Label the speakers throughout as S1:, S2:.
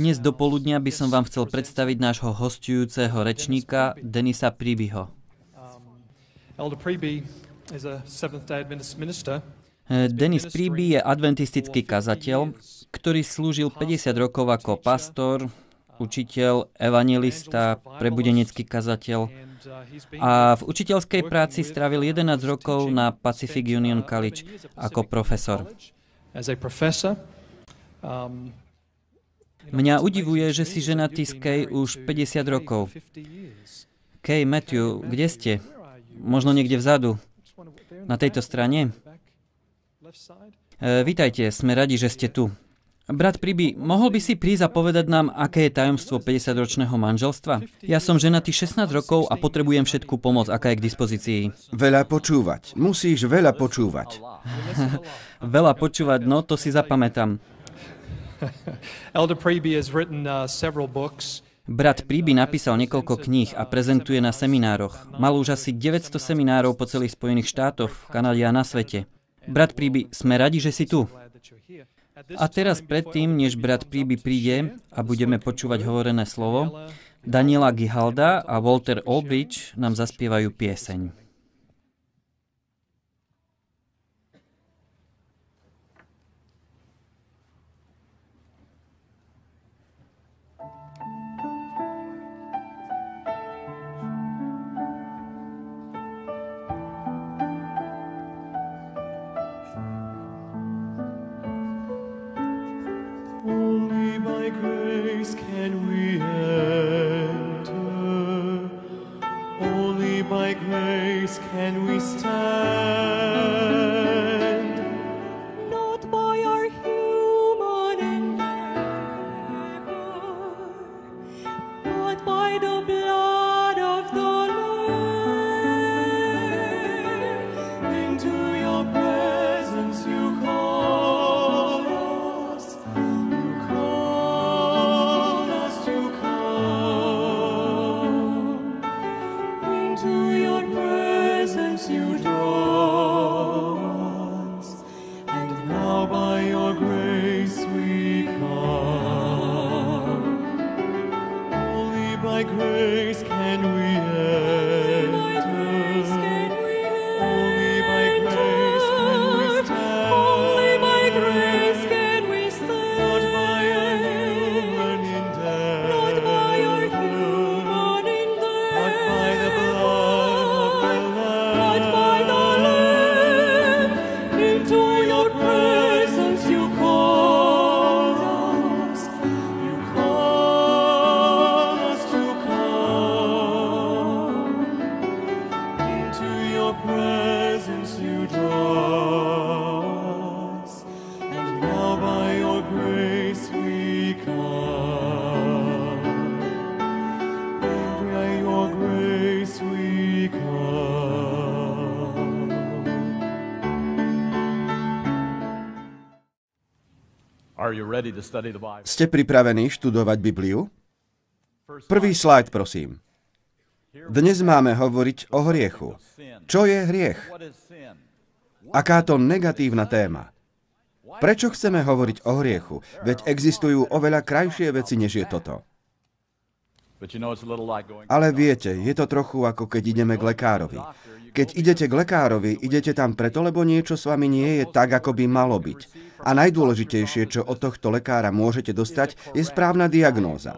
S1: Dnes do poludnia by som vám chcel predstaviť nášho hostujúceho rečníka Denisa Príbyho. Denis Príby je adventistický kazateľ, ktorý slúžil 50 rokov ako pastor, učiteľ, evangelista, prebudenecký kazateľ a v učiteľskej práci strávil 11 rokov na Pacific Union College ako profesor. Mňa udivuje, že si ženatý s Kay už 50 rokov. Kay, Matthew, kde ste? Možno niekde vzadu. Na tejto strane? E, vítajte, sme radi, že ste tu. Brat Priby, mohol by si prísť a povedať nám, aké je tajomstvo 50-ročného manželstva? Ja som ženatý 16 rokov a potrebujem všetku pomoc, aká je k dispozícii.
S2: Veľa počúvať. Musíš veľa počúvať.
S1: veľa počúvať, no to si zapamätám.
S3: Elder Preby has written uh, several books.
S1: Brat Príby napísal niekoľko kníh a prezentuje na seminároch. Mal už asi 900 seminárov po celých Spojených štátoch, v Kanade a na svete. Brat Príby, sme radi, že si tu. A teraz predtým, než brat Príby príde a budeme počúvať hovorené slovo, Daniela Gihalda a Walter Olbridge nám zaspievajú pieseň.
S2: Ste pripravení študovať Bibliu? Prvý slajd, prosím. Dnes máme hovoriť o hriechu. Čo je hriech? Aká to negatívna téma? Prečo chceme hovoriť o hriechu? Veď existujú oveľa krajšie veci, než je toto. Ale viete, je to trochu ako keď ideme k lekárovi. Keď idete k lekárovi, idete tam preto, lebo niečo s vami nie je tak, ako by malo byť. A najdôležitejšie, čo od tohto lekára môžete dostať, je správna diagnóza.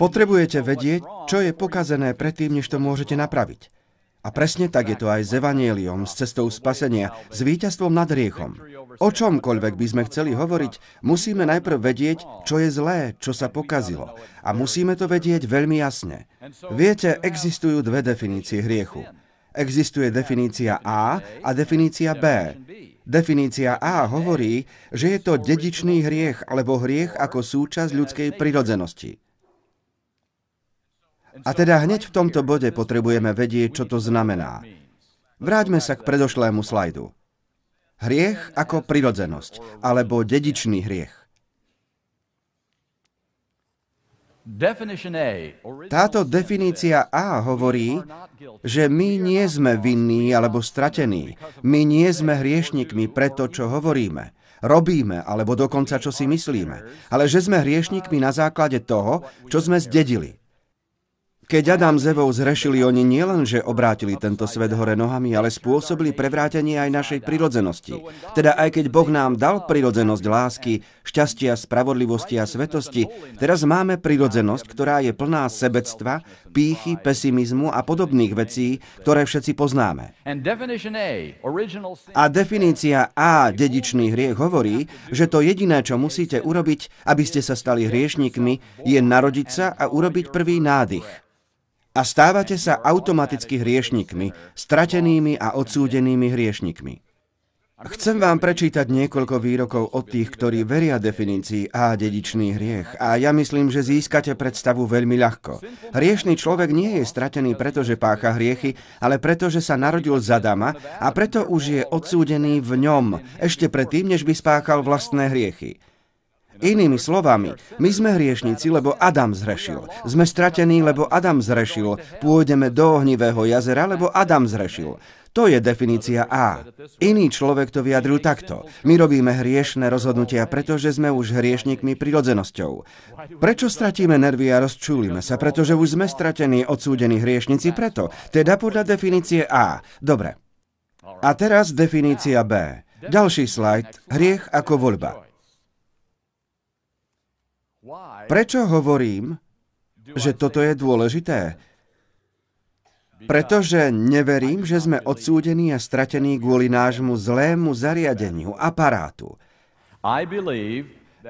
S2: Potrebujete vedieť, čo je pokazené predtým, než to môžete napraviť. A presne tak je to aj s evanieliom, s cestou spasenia, s víťazstvom nad riechom. O čomkoľvek by sme chceli hovoriť, musíme najprv vedieť, čo je zlé, čo sa pokazilo. A musíme to vedieť veľmi jasne. Viete, existujú dve definície hriechu. Existuje definícia A a definícia B. Definícia A hovorí, že je to dedičný hriech alebo hriech ako súčasť ľudskej prirodzenosti. A teda hneď v tomto bode potrebujeme vedieť, čo to znamená. Vráťme sa k predošlému slajdu. Hriech ako prirodzenosť, alebo dedičný hriech. Táto definícia A hovorí, že my nie sme vinní alebo stratení. My nie sme hriešnikmi pre to, čo hovoríme. robíme, alebo dokonca čo si myslíme, ale že sme hriešnikmi na základe toho, čo sme zdedili. Keď Adam s Evou zrešili, oni nielen, že obrátili tento svet hore nohami, ale spôsobili prevrátenie aj našej prirodzenosti. Teda aj keď Boh nám dal prirodzenosť lásky, šťastia, spravodlivosti a svetosti, teraz máme prirodzenosť, ktorá je plná sebectva, pýchy, pesimizmu a podobných vecí, ktoré všetci poznáme. A definícia A, dedičný hriech, hovorí, že to jediné, čo musíte urobiť, aby ste sa stali hriešnikmi, je narodiť sa a urobiť prvý nádych a stávate sa automaticky hriešnikmi, stratenými a odsúdenými hriešnikmi. Chcem vám prečítať niekoľko výrokov od tých, ktorí veria definícii A dedičný hriech a ja myslím, že získate predstavu veľmi ľahko. Hriešný človek nie je stratený, pretože pácha hriechy, ale preto, že sa narodil z Adama a preto už je odsúdený v ňom, ešte predtým, než by spáchal vlastné hriechy. Inými slovami, my sme hriešnici, lebo Adam zrešil. Sme stratení, lebo Adam zrešil. Pôjdeme do ohnivého jazera, lebo Adam zrešil. To je definícia A. Iný človek to vyjadril takto. My robíme hriešne rozhodnutia, pretože sme už hriešnikmi prirodzenosťou. Prečo stratíme nervy a rozčúlime sa? Pretože už sme stratení, odsúdení hriešnici preto. Teda podľa definície A. Dobre. A teraz definícia B. Ďalší slajd. Hriech ako voľba. Prečo hovorím, že toto je dôležité? Pretože neverím, že sme odsúdení a stratení kvôli nášmu zlému zariadeniu, aparátu.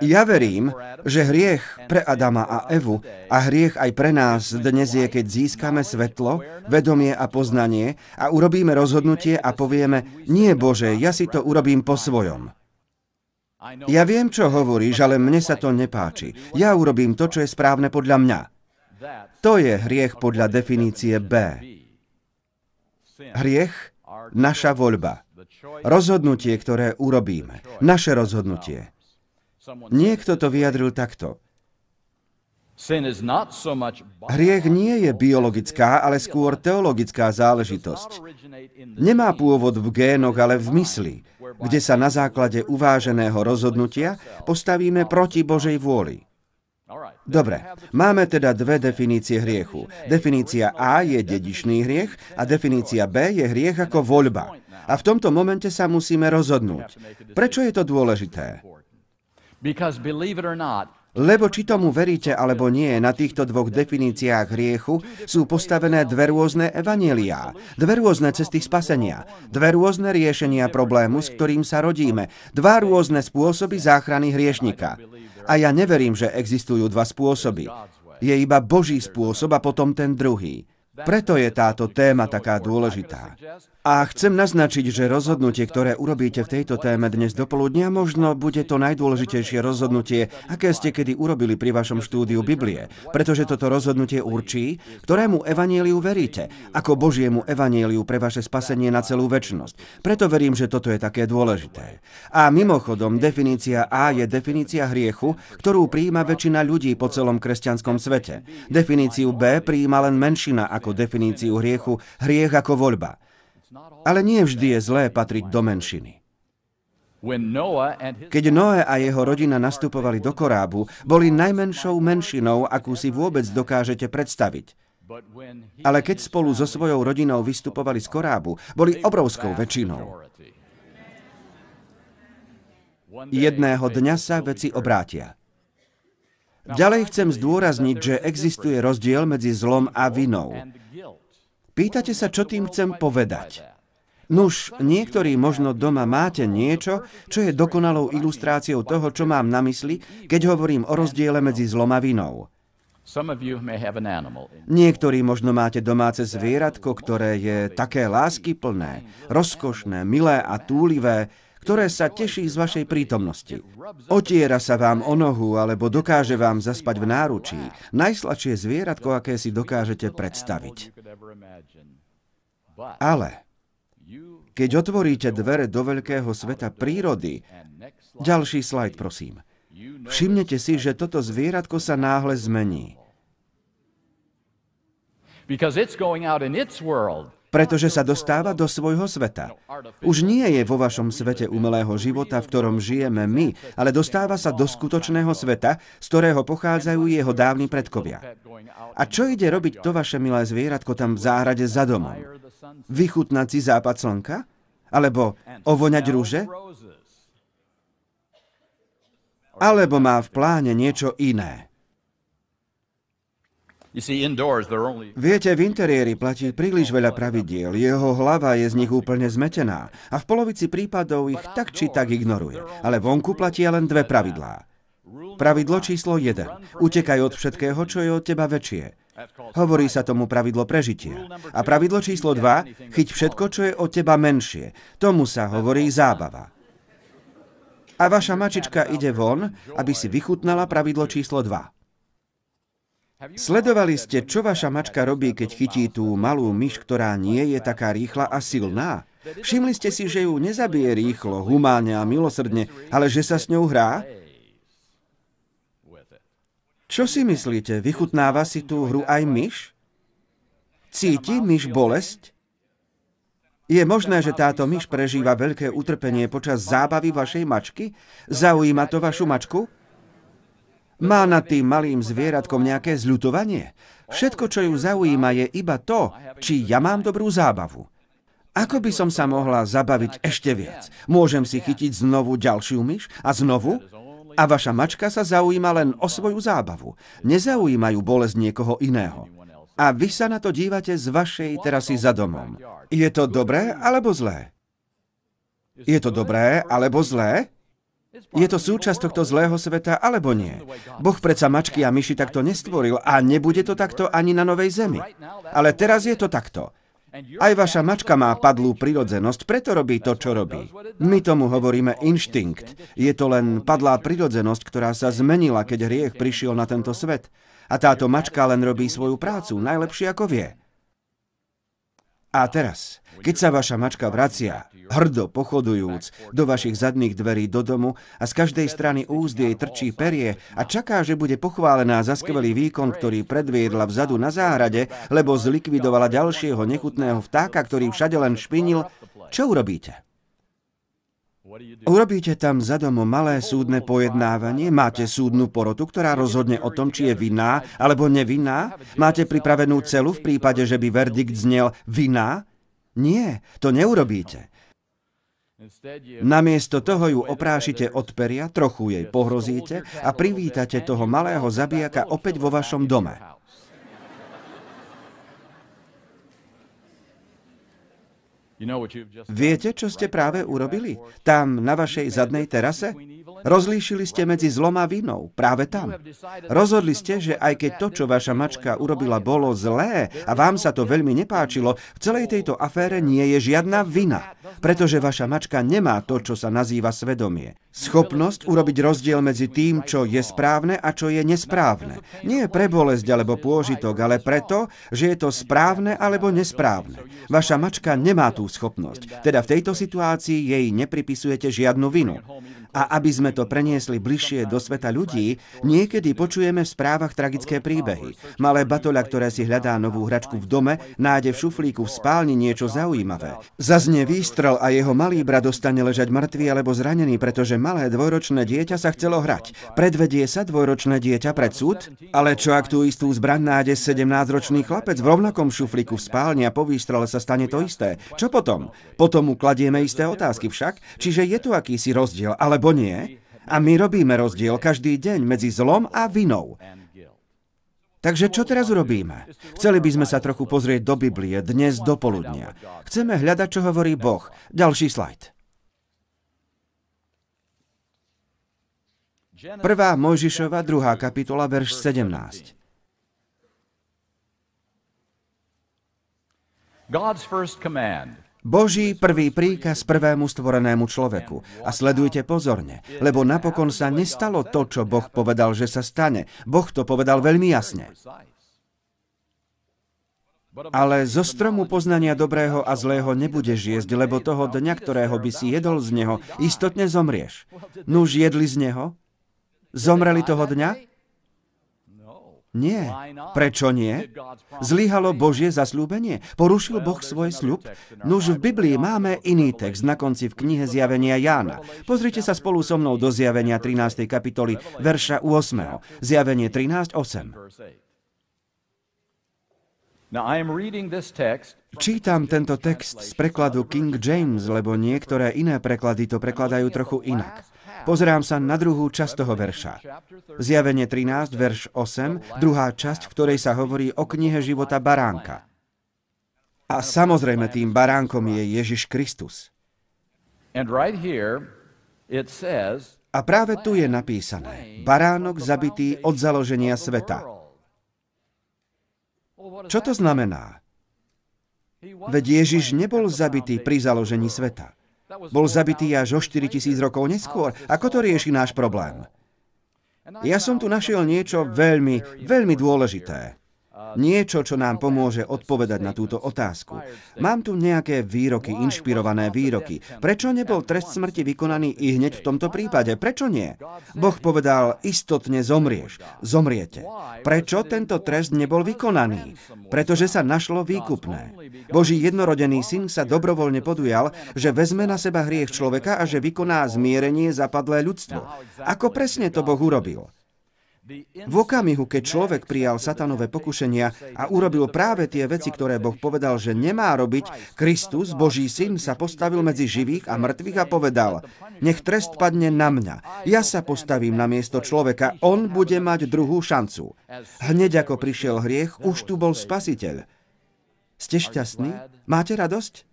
S2: Ja verím, že hriech pre Adama a Evu a hriech aj pre nás dnes je, keď získame svetlo, vedomie a poznanie a urobíme rozhodnutie a povieme, nie Bože, ja si to urobím po svojom. Ja viem, čo hovoríš, ale mne sa to nepáči. Ja urobím to, čo je správne podľa mňa. To je hriech podľa definície B. Hriech, naša voľba. Rozhodnutie, ktoré urobíme. Naše rozhodnutie. Niekto to vyjadril takto. Hriech nie je biologická, ale skôr teologická záležitosť. Nemá pôvod v génoch, ale v mysli kde sa na základe uváženého rozhodnutia postavíme proti Božej vôli. Dobre, máme teda dve definície hriechu. Definícia A je dedičný hriech a definícia B je hriech ako voľba. A v tomto momente sa musíme rozhodnúť. Prečo je to dôležité? Lebo či tomu veríte alebo nie, na týchto dvoch definíciách hriechu sú postavené dve rôzne evanieliá, dve rôzne cesty spasenia, dve rôzne riešenia problému, s ktorým sa rodíme, dva rôzne spôsoby záchrany hriešnika. A ja neverím, že existujú dva spôsoby. Je iba Boží spôsob a potom ten druhý. Preto je táto téma taká dôležitá. A chcem naznačiť, že rozhodnutie, ktoré urobíte v tejto téme dnes dopoludnia, možno bude to najdôležitejšie rozhodnutie, aké ste kedy urobili pri vašom štúdiu Biblie, pretože toto rozhodnutie určí, ktorému evaníliu veríte, ako Božiemu evaníliu pre vaše spasenie na celú väčšnosť. Preto verím, že toto je také dôležité. A mimochodom, definícia A je definícia hriechu, ktorú prijíma väčšina ľudí po celom kresťanskom svete. Definíciu B prijíma len menšina ako definíciu hriechu, hriech ako voľba. Ale nie vždy je zlé patriť do menšiny. Keď Noé a jeho rodina nastupovali do korábu, boli najmenšou menšinou, akú si vôbec dokážete predstaviť. Ale keď spolu so svojou rodinou vystupovali z korábu, boli obrovskou väčšinou. Jedného dňa sa veci obrátia. Ďalej chcem zdôrazniť, že existuje rozdiel medzi zlom a vinou. Pýtate sa, čo tým chcem povedať. Nuž, niektorí možno doma máte niečo, čo je dokonalou ilustráciou toho, čo mám na mysli, keď hovorím o rozdiele medzi zlom a vinou. Niektorí možno máte domáce zvieratko, ktoré je také láskyplné, rozkošné, milé a túlivé, ktoré sa teší z vašej prítomnosti. Otiera sa vám o nohu alebo dokáže vám zaspať v náručí. Najslačšie zvieratko, aké si dokážete predstaviť. Ale keď otvoríte dvere do veľkého sveta prírody, ďalší slajd prosím, všimnete si, že toto zvieratko sa náhle zmení. Pretože sa dostáva do svojho sveta. Už nie je vo vašom svete umelého života, v ktorom žijeme my, ale dostáva sa do skutočného sveta, z ktorého pochádzajú jeho dávni predkovia. A čo ide robiť to vaše milé zvieratko tam v záhrade za domom? Vychutnať si západ slnka? Alebo ovoňať rúže? Alebo má v pláne niečo iné? Viete, v interiéri platí príliš veľa pravidiel, jeho hlava je z nich úplne zmetená a v polovici prípadov ich tak či tak ignoruje. Ale vonku platia len dve pravidlá. Pravidlo číslo 1. Utekaj od všetkého, čo je od teba väčšie. Hovorí sa tomu pravidlo prežitia. A pravidlo číslo 2. Chyť všetko, čo je od teba menšie. Tomu sa hovorí zábava. A vaša mačička ide von, aby si vychutnala pravidlo číslo 2. Sledovali ste, čo vaša mačka robí, keď chytí tú malú myš, ktorá nie je taká rýchla a silná? Všimli ste si, že ju nezabije rýchlo, humánne a milosrdne, ale že sa s ňou hrá? Čo si myslíte, vychutnáva si tú hru aj myš? Cíti myš bolesť? Je možné, že táto myš prežíva veľké utrpenie počas zábavy vašej mačky? Zaujíma to vašu mačku? Má nad tým malým zvieratkom nejaké zľutovanie? Všetko, čo ju zaujíma, je iba to, či ja mám dobrú zábavu. Ako by som sa mohla zabaviť ešte viac? Môžem si chytiť znovu ďalšiu myš a znovu? A vaša mačka sa zaujíma len o svoju zábavu. Nezaujímajú bolesť niekoho iného. A vy sa na to dívate z vašej terasy za domom. Je to dobré alebo zlé? Je to dobré alebo zlé? Je to súčasť tohto zlého sveta, alebo nie? Boh predsa mačky a myši takto nestvoril a nebude to takto ani na Novej Zemi. Ale teraz je to takto. Aj vaša mačka má padlú prirodzenosť, preto robí to, čo robí. My tomu hovoríme inštinkt. Je to len padlá prirodzenosť, ktorá sa zmenila, keď hriech prišiel na tento svet. A táto mačka len robí svoju prácu najlepšie, ako vie. A teraz, keď sa vaša mačka vracia, hrdo pochodujúc, do vašich zadných dverí do domu a z každej strany úzd jej trčí perie a čaká, že bude pochválená za skvelý výkon, ktorý predviedla vzadu na záhrade, lebo zlikvidovala ďalšieho nechutného vtáka, ktorý všade len špinil, čo urobíte? Urobíte tam za domom malé súdne pojednávanie? Máte súdnu porotu, ktorá rozhodne o tom, či je vinná alebo nevinná? Máte pripravenú celu v prípade, že by verdikt znel vinná? Nie, to neurobíte. Namiesto toho ju oprášite od peria, trochu jej pohrozíte a privítate toho malého zabijaka opäť vo vašom dome. Viete, čo ste práve urobili? Tam, na vašej zadnej terase? Rozlíšili ste medzi zlom a vinou, práve tam. Rozhodli ste, že aj keď to, čo vaša mačka urobila, bolo zlé a vám sa to veľmi nepáčilo, v celej tejto afére nie je žiadna vina, pretože vaša mačka nemá to, čo sa nazýva svedomie. Schopnosť urobiť rozdiel medzi tým, čo je správne a čo je nesprávne. Nie pre bolesť alebo pôžitok, ale preto, že je to správne alebo nesprávne. Vaša mačka nemá tú schopnosť, teda v tejto situácii jej nepripisujete žiadnu vinu. A aby sme to preniesli bližšie do sveta ľudí, niekedy počujeme v správach tragické príbehy. Malé batoľa, ktoré si hľadá novú hračku v dome, nájde v šuflíku v spálni niečo zaujímavé. Zaznie výstrel a jeho malý brat dostane ležať mŕtvý alebo zranený, pretože malé dvojročné dieťa sa chcelo hrať. Predvedie sa dvojročné dieťa pred súd? Ale čo ak tú istú zbraň nájde 17-ročný chlapec v rovnakom šuflíku v spálni a po výstrele sa stane to isté? Čo potom? Potom mu kladieme isté otázky však, čiže je tu akýsi rozdiel, alebo alebo nie. A my robíme rozdiel každý deň medzi zlom a vinou. Takže čo teraz urobíme? Chceli by sme sa trochu pozrieť do Biblie dnes do poludnia. Chceme hľadať, čo hovorí Boh. Ďalší slajd. Prvá Mojžišova, druhá kapitola, verš 17. God's first command Boží prvý príkaz prvému stvorenému človeku. A sledujte pozorne, lebo napokon sa nestalo to, čo Boh povedal, že sa stane. Boh to povedal veľmi jasne. Ale zo stromu poznania dobrého a zlého nebudeš jesť, lebo toho dňa, ktorého by si jedol z neho, istotne zomrieš. Nuž jedli z neho? Zomreli toho dňa? Nie. Prečo nie? Zlyhalo Božie zasľúbenie? Porušil Boh svoj sľub? Nuž v Biblii máme iný text na konci v knihe Zjavenia Jána. Pozrite sa spolu so mnou do Zjavenia 13. kapitoly, verša 8. Zjavenie 13, 8. Čítam tento text z prekladu King James, lebo niektoré iné preklady to prekladajú trochu inak. Pozerám sa na druhú časť toho verša. Zjavenie 13, verš 8, druhá časť, v ktorej sa hovorí o knihe života baránka. A samozrejme tým baránkom je Ježiš Kristus. A práve tu je napísané, baránok zabitý od založenia sveta. Čo to znamená? Veď Ježiš nebol zabitý pri založení sveta. Bol zabitý až o 4000 rokov neskôr. Ako to rieši náš problém? Ja som tu našiel niečo veľmi, veľmi dôležité. Niečo, čo nám pomôže odpovedať na túto otázku. Mám tu nejaké výroky, inšpirované výroky. Prečo nebol trest smrti vykonaný i hneď v tomto prípade? Prečo nie? Boh povedal, istotne zomrieš. Zomriete. Prečo tento trest nebol vykonaný? Pretože sa našlo výkupné. Boží jednorodený syn sa dobrovoľne podujal, že vezme na seba hriech človeka a že vykoná zmierenie zapadlé ľudstvo. Ako presne to Boh urobil? V okamihu, keď človek prijal satanové pokušenia a urobil práve tie veci, ktoré Boh povedal, že nemá robiť, Kristus, Boží syn, sa postavil medzi živých a mŕtvych a povedal, nech trest padne na mňa. Ja sa postavím na miesto človeka, on bude mať druhú šancu. Hneď ako prišiel hriech, už tu bol spasiteľ. Ste šťastní? Máte radosť?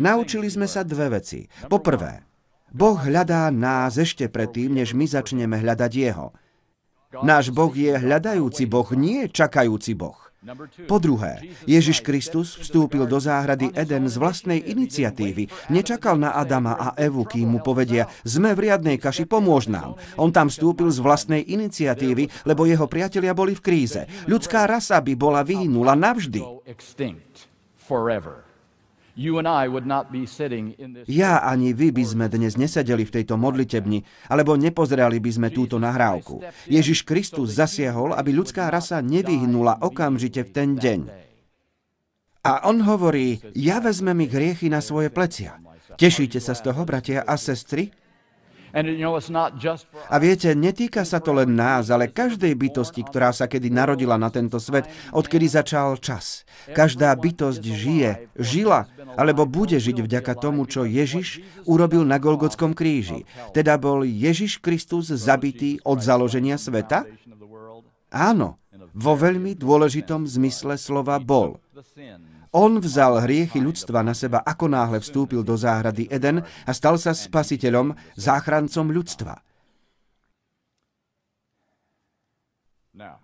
S2: Naučili sme sa dve veci. Poprvé, Boh hľadá nás ešte predtým, než my začneme hľadať Jeho. Náš Boh je hľadajúci Boh, nie čakajúci Boh. Po druhé, Ježiš Kristus vstúpil do záhrady Eden z vlastnej iniciatívy. Nečakal na Adama a Evu, kým mu povedia, sme v riadnej kaši, pomôž nám. On tam vstúpil z vlastnej iniciatívy, lebo jeho priatelia boli v kríze. Ľudská rasa by bola vyhynula navždy. Ja ani vy by sme dnes nesedeli v tejto modlitebni, alebo nepozerali by sme túto nahrávku. Ježiš Kristus zasiahol, aby ľudská rasa nevyhnula okamžite v ten deň. A on hovorí, ja vezmem ich hriechy na svoje plecia. Tešíte sa z toho, bratia a sestry? A viete, netýka sa to len nás, ale každej bytosti, ktorá sa kedy narodila na tento svet, odkedy začal čas. Každá bytosť žije, žila, alebo bude žiť vďaka tomu, čo Ježiš urobil na Golgotskom kríži. Teda bol Ježiš Kristus zabitý od založenia sveta? Áno, vo veľmi dôležitom zmysle slova bol. On vzal hriechy ľudstva na seba, ako náhle vstúpil do záhrady Eden a stal sa spasiteľom, záchrancom ľudstva.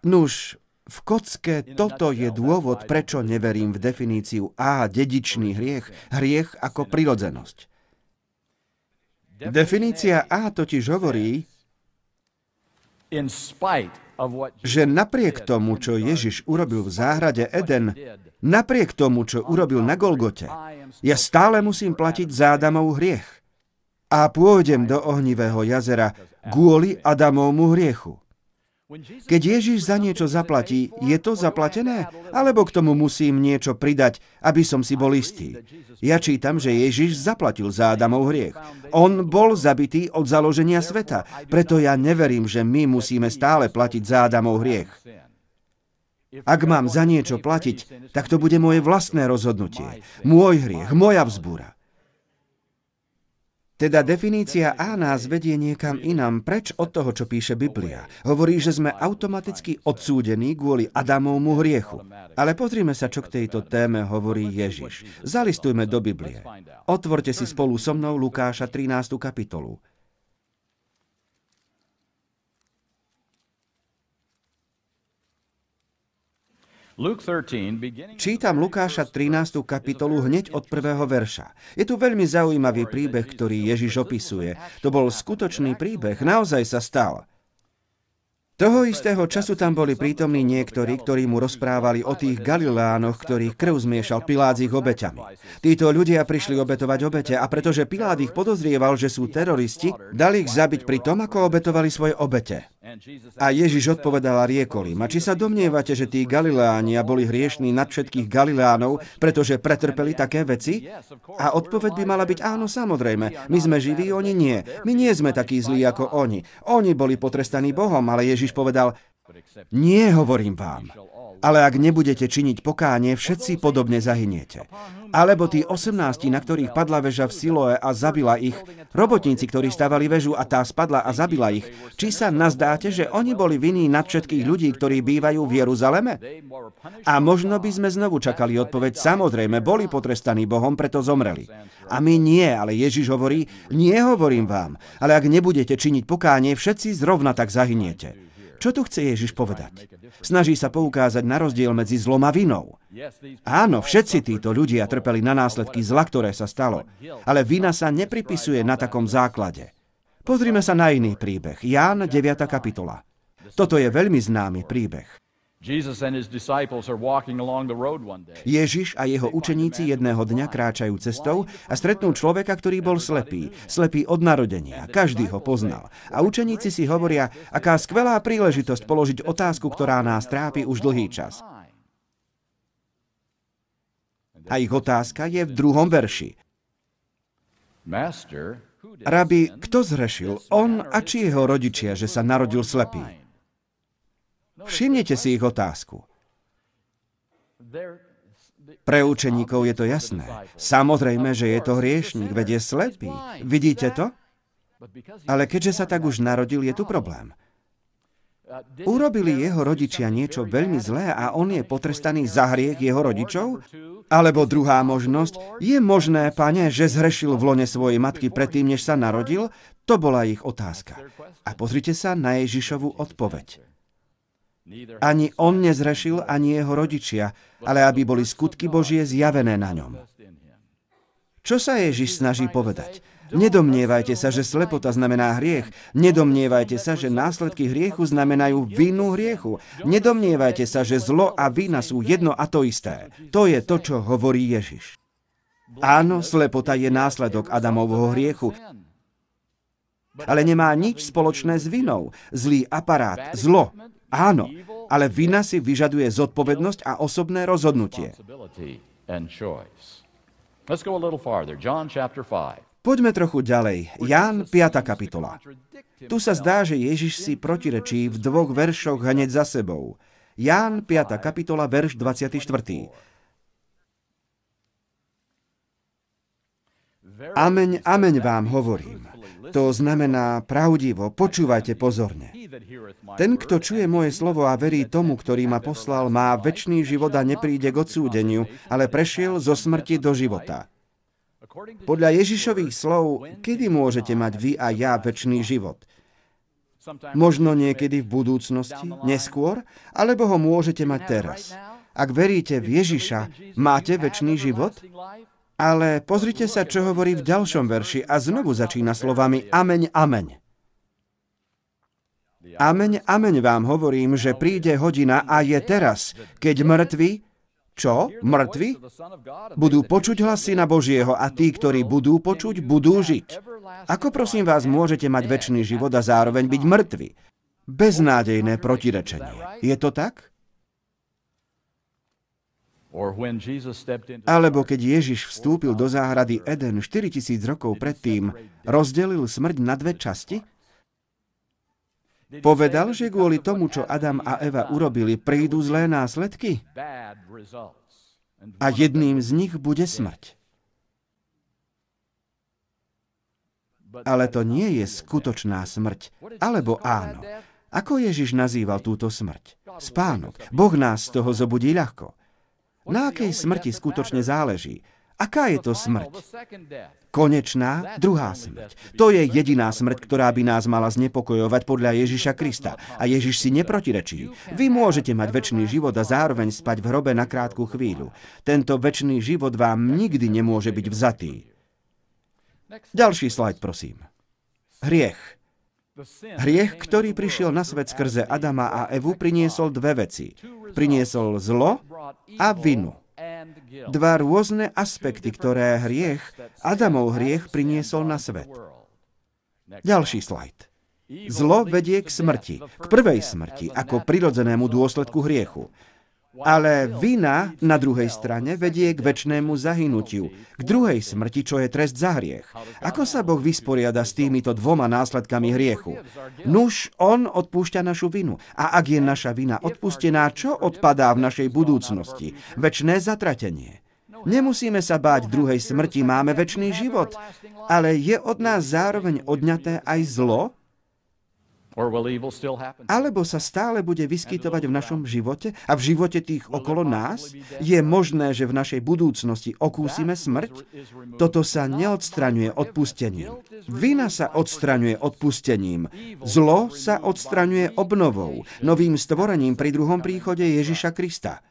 S2: Nuž, v kocke toto je dôvod, prečo neverím v definíciu A, dedičný hriech, hriech ako prirodzenosť. Definícia A totiž hovorí, že napriek tomu, čo Ježiš urobil v záhrade Eden, napriek tomu, čo urobil na Golgote, ja stále musím platiť za Adamov hriech. A pôjdem do ohnivého jazera kvôli Adamovmu hriechu. Keď Ježiš za niečo zaplatí, je to zaplatené? Alebo k tomu musím niečo pridať, aby som si bol istý? Ja čítam, že Ježiš zaplatil za Adamov hriech. On bol zabitý od založenia sveta, preto ja neverím, že my musíme stále platiť za Adamov hriech. Ak mám za niečo platiť, tak to bude moje vlastné rozhodnutie. Môj hriech, moja vzbúra. Teda definícia A nás vedie niekam inám, preč od toho, čo píše Biblia. Hovorí, že sme automaticky odsúdení kvôli Adamovmu hriechu. Ale pozrime sa, čo k tejto téme hovorí Ježiš. Zalistujme do Biblie. Otvorte si spolu so mnou Lukáša 13. kapitolu. Čítam Lukáša 13. kapitolu hneď od prvého verša. Je tu veľmi zaujímavý príbeh, ktorý Ježiš opisuje. To bol skutočný príbeh, naozaj sa stal. Toho istého času tam boli prítomní niektorí, ktorí mu rozprávali o tých Galileánoch, ktorých krv zmiešal Pilát s ich obeťami. Títo ľudia prišli obetovať obete a pretože Pilát ich podozrieval, že sú teroristi, dali ich zabiť pri tom, ako obetovali svoje obete. A Ježiš odpovedal a riekol im, a či sa domnievate, že tí Galileánia boli hriešní nad všetkých Galileánov, pretože pretrpeli také veci? A odpoveď by mala byť áno, samozrejme. My sme živí, oni nie. My nie sme takí zlí ako oni. Oni boli potrestaní Bohom, ale Ježiš povedal, nie hovorím vám, ale ak nebudete činiť pokánie, všetci podobne zahyniete. Alebo tí 18, na ktorých padla väža v Siloe a zabila ich, robotníci, ktorí stavali väžu a tá spadla a zabila ich, či sa nazdáte, že oni boli vinní nad všetkých ľudí, ktorí bývajú v Jeruzaleme? A možno by sme znovu čakali odpoveď, samozrejme, boli potrestaní Bohom, preto zomreli. A my nie, ale Ježiš hovorí, nie hovorím vám, ale ak nebudete činiť pokánie, všetci zrovna tak zahyniete. Čo tu chce Ježiš povedať? Snaží sa poukázať na rozdiel medzi zlom a vinou. Áno, všetci títo ľudia trpeli na následky zla, ktoré sa stalo, ale vina sa nepripisuje na takom základe. Pozrime sa na iný príbeh. Ján 9. kapitola. Toto je veľmi známy príbeh. Ježiš a jeho učeníci jedného dňa kráčajú cestou a stretnú človeka, ktorý bol slepý. Slepý od narodenia. Každý ho poznal. A učeníci si hovoria, aká skvelá príležitosť položiť otázku, ktorá nás trápi už dlhý čas. A ich otázka je v druhom verši. Rabi, kto zrešil? On a či jeho rodičia, že sa narodil slepý? Všimnite si ich otázku. Pre učeníkov je to jasné. Samozrejme, že je to hriešník, veď je slepý. Vidíte to? Ale keďže sa tak už narodil, je tu problém. Urobili jeho rodičia niečo veľmi zlé a on je potrestaný za hriech jeho rodičov? Alebo druhá možnosť, je možné, pane, že zhrešil v lone svojej matky predtým, než sa narodil? To bola ich otázka. A pozrite sa na Ježišovu odpoveď. Ani on nezrešil, ani jeho rodičia, ale aby boli skutky Božie zjavené na ňom. Čo sa Ježiš snaží povedať? Nedomnievajte sa, že slepota znamená hriech. Nedomnievajte sa, že následky hriechu znamenajú vinu hriechu. Nedomnievajte sa, že zlo a vina sú jedno a to isté. To je to, čo hovorí Ježiš. Áno, slepota je následok Adamovho hriechu, ale nemá nič spoločné s vinou. Zlý aparát, zlo, Áno, ale vina si vyžaduje zodpovednosť a osobné rozhodnutie. Poďme trochu ďalej. Ján 5. kapitola. Tu sa zdá, že Ježiš si protirečí v dvoch veršoch hneď za sebou. Ján 5. kapitola, verš 24. Ameň, ameň vám hovorím. To znamená pravdivo, počúvajte pozorne. Ten, kto čuje moje slovo a verí tomu, ktorý ma poslal, má väčší život a nepríde k odsúdeniu, ale prešiel zo smrti do života. Podľa Ježišových slov, kedy môžete mať vy a ja väčší život? Možno niekedy v budúcnosti, neskôr, alebo ho môžete mať teraz. Ak veríte v Ježiša, máte väčší život? Ale pozrite sa, čo hovorí v ďalšom verši a znovu začína slovami Ameň, ameň. Ameň, ameň vám hovorím, že príde hodina a je teraz, keď mŕtvi, čo? Mŕtvi? Budú počuť hlas Syna Božieho a tí, ktorí budú počuť, budú žiť. Ako prosím vás môžete mať väčší život a zároveň byť mŕtvi? Beznádejné protirečenie. Je to tak? Alebo keď Ježiš vstúpil do záhrady Eden 4000 rokov predtým, rozdelil smrť na dve časti? Povedal, že kvôli tomu, čo Adam a Eva urobili, prídu zlé následky? A jedným z nich bude smrť. Ale to nie je skutočná smrť. Alebo áno. Ako Ježiš nazýval túto smrť? Spánok. Boh nás z toho zobudí ľahko. Na akej smrti skutočne záleží? Aká je to smrť? Konečná druhá smrť. To je jediná smrť, ktorá by nás mala znepokojovať podľa Ježiša Krista. A Ježiš si neprotirečí. Vy môžete mať väčší život a zároveň spať v hrobe na krátku chvíľu. Tento väčší život vám nikdy nemôže byť vzatý. Ďalší slajd, prosím. Hriech. Hriech, ktorý prišiel na svet skrze Adama a Evu, priniesol dve veci. Priniesol zlo a vinu. Dva rôzne aspekty, ktoré hriech, Adamov hriech priniesol na svet. Ďalší slajd. Zlo vedie k smrti, k prvej smrti, ako prirodzenému dôsledku hriechu. Ale vina na druhej strane vedie k väčšnému zahynutiu, k druhej smrti, čo je trest za hriech. Ako sa Boh vysporiada s týmito dvoma následkami hriechu? Nuž, On odpúšťa našu vinu. A ak je naša vina odpustená, čo odpadá v našej budúcnosti? Väčšné zatratenie. Nemusíme sa báť druhej smrti, máme väčší život. Ale je od nás zároveň odňaté aj zlo, alebo sa stále bude vyskytovať v našom živote a v živote tých okolo nás? Je možné, že v našej budúcnosti okúsime smrť? Toto sa neodstraňuje odpustením. Vina sa odstraňuje odpustením. Zlo sa odstraňuje obnovou, novým stvorením pri druhom príchode Ježiša Krista.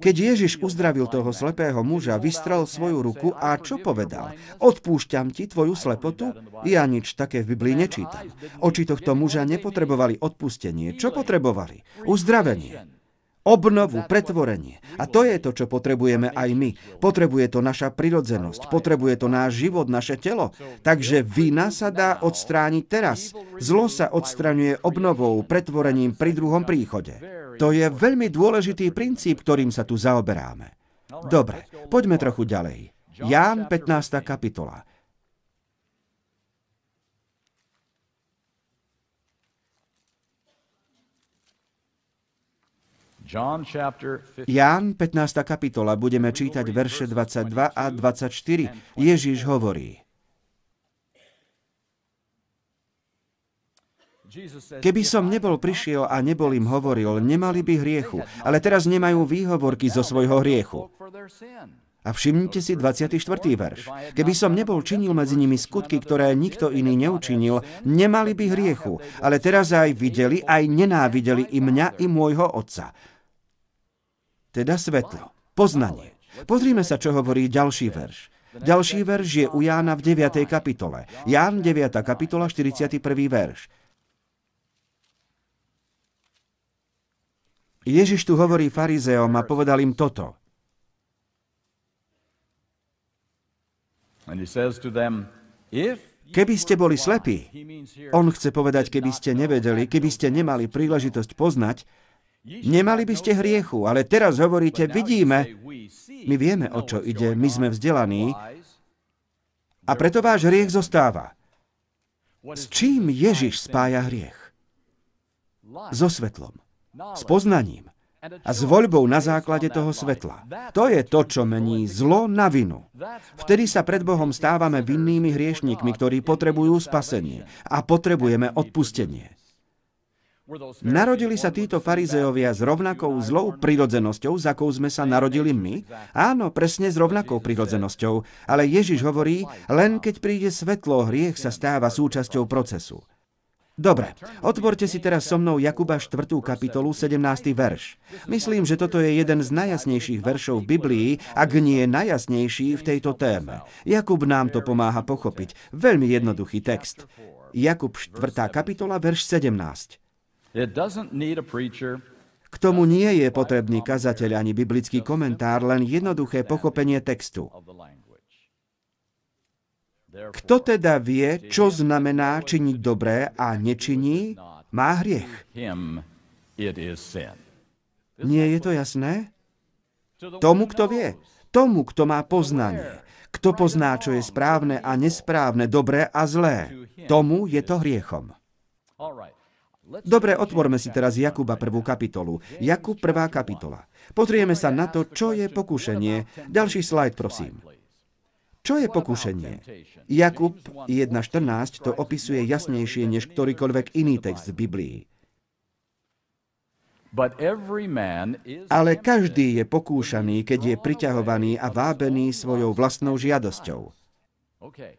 S2: Keď Ježiš uzdravil toho slepého muža, vystrel svoju ruku a čo povedal? Odpúšťam ti tvoju slepotu? Ja nič také v Biblii nečítam. Oči tohto muža nepotrebovali odpustenie. Čo potrebovali? Uzdravenie obnovu, pretvorenie. A to je to, čo potrebujeme aj my. Potrebuje to naša prirodzenosť, potrebuje to náš život, naše telo. Takže vina sa dá odstrániť teraz. Zlo sa odstraňuje obnovou, pretvorením pri druhom príchode. To je veľmi dôležitý princíp, ktorým sa tu zaoberáme. Dobre, poďme trochu ďalej. Ján 15. kapitola. Ján 15. kapitola, budeme čítať verše 22 a 24. Ježiš hovorí. Keby som nebol prišiel a nebol im hovoril, nemali by hriechu, ale teraz nemajú výhovorky zo svojho hriechu. A všimnite si 24. verš. Keby som nebol činil medzi nimi skutky, ktoré nikto iný neučinil, nemali by hriechu, ale teraz aj videli, aj nenávideli i mňa, i môjho otca teda svetlo, poznanie. Pozrime sa, čo hovorí ďalší verš. Ďalší verš je u Jána v 9. kapitole. Ján 9. kapitola, 41. verš. Ježiš tu hovorí farizeom a povedal im toto. Keby ste boli slepí, on chce povedať, keby ste nevedeli, keby ste nemali príležitosť poznať, Nemali by ste hriechu, ale teraz hovoríte, vidíme, my vieme, o čo ide, my sme vzdelaní. A preto váš hriech zostáva. S čím Ježiš spája hriech? So svetlom, s poznaním a s voľbou na základe toho svetla. To je to, čo mení zlo na vinu. Vtedy sa pred Bohom stávame vinnými hriešníkmi, ktorí potrebujú spasenie a potrebujeme odpustenie. Narodili sa títo farizeovia s rovnakou zlou prirodzenosťou, za akou sme sa narodili my? Áno, presne s rovnakou prirodzenosťou. Ale Ježiš hovorí, len keď príde svetlo, hriech sa stáva súčasťou procesu. Dobre, otvorte si teraz so mnou Jakuba 4. kapitolu 17. verš. Myslím, že toto je jeden z najjasnejších veršov v Biblii, ak nie najjasnejší v tejto téme. Jakub nám to pomáha pochopiť. Veľmi jednoduchý text. Jakub 4. kapitola, verš 17. K tomu nie je potrebný kazateľ ani biblický komentár, len jednoduché pochopenie textu. Kto teda vie, čo znamená činiť dobré a nečiní, má hriech. Nie je to jasné? Tomu, kto vie, tomu, kto má poznanie, kto pozná, čo je správne a nesprávne, dobré a zlé, tomu je to hriechom. Dobre, otvorme si teraz Jakuba prvú kapitolu. Jakub prvá kapitola. Pozrieme sa na to, čo je pokušenie. Ďalší slajd, prosím. Čo je pokušenie? Jakub 1.14 to opisuje jasnejšie než ktorýkoľvek iný text v Biblii. Ale každý je pokúšaný, keď je priťahovaný a vábený svojou vlastnou žiadosťou.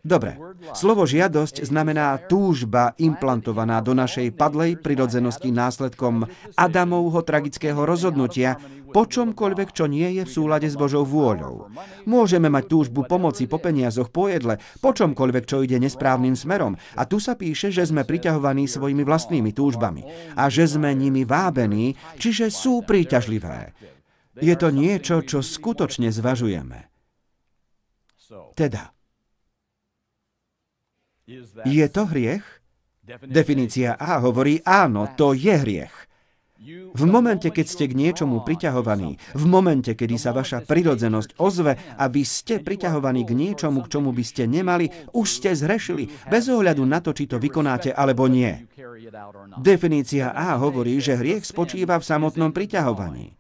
S2: Dobre, slovo žiadosť znamená túžba implantovaná do našej padlej prirodzenosti následkom Adamovho tragického rozhodnutia po čomkoľvek, čo nie je v súlade s Božou vôľou. Môžeme mať túžbu pomoci po peniazoch, po jedle, po čomkoľvek, čo ide nesprávnym smerom. A tu sa píše, že sme priťahovaní svojimi vlastnými túžbami a že sme nimi vábení, čiže sú príťažlivé. Je to niečo, čo skutočne zvažujeme. Teda, je to hriech? Definícia A hovorí áno, to je hriech. V momente, keď ste k niečomu priťahovaní, v momente, kedy sa vaša prirodzenosť ozve a vy ste priťahovaní k niečomu, k čomu by ste nemali, už ste zhrešili, bez ohľadu na to, či to vykonáte alebo nie. Definícia A hovorí, že hriech spočíva v samotnom priťahovaní.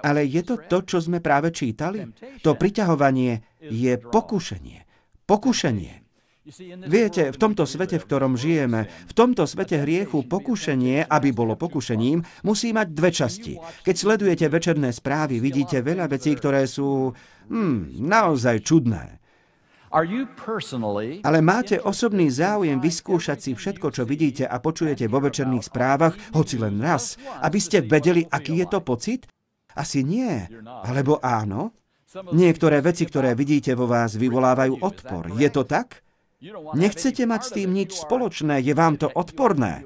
S2: Ale je to to, čo sme práve čítali? To priťahovanie je pokušenie. Pokušenie. Viete, v tomto svete, v ktorom žijeme, v tomto svete hriechu pokušenie, aby bolo pokušením, musí mať dve časti. Keď sledujete večerné správy, vidíte veľa vecí, ktoré sú hmm, naozaj čudné. Ale máte osobný záujem vyskúšať si všetko, čo vidíte a počujete vo večerných správach, hoci len raz, aby ste vedeli, aký je to pocit? Asi nie. Alebo áno? Niektoré veci, ktoré vidíte vo vás, vyvolávajú odpor. Je to tak? Nechcete mať s tým nič spoločné, je vám to odporné.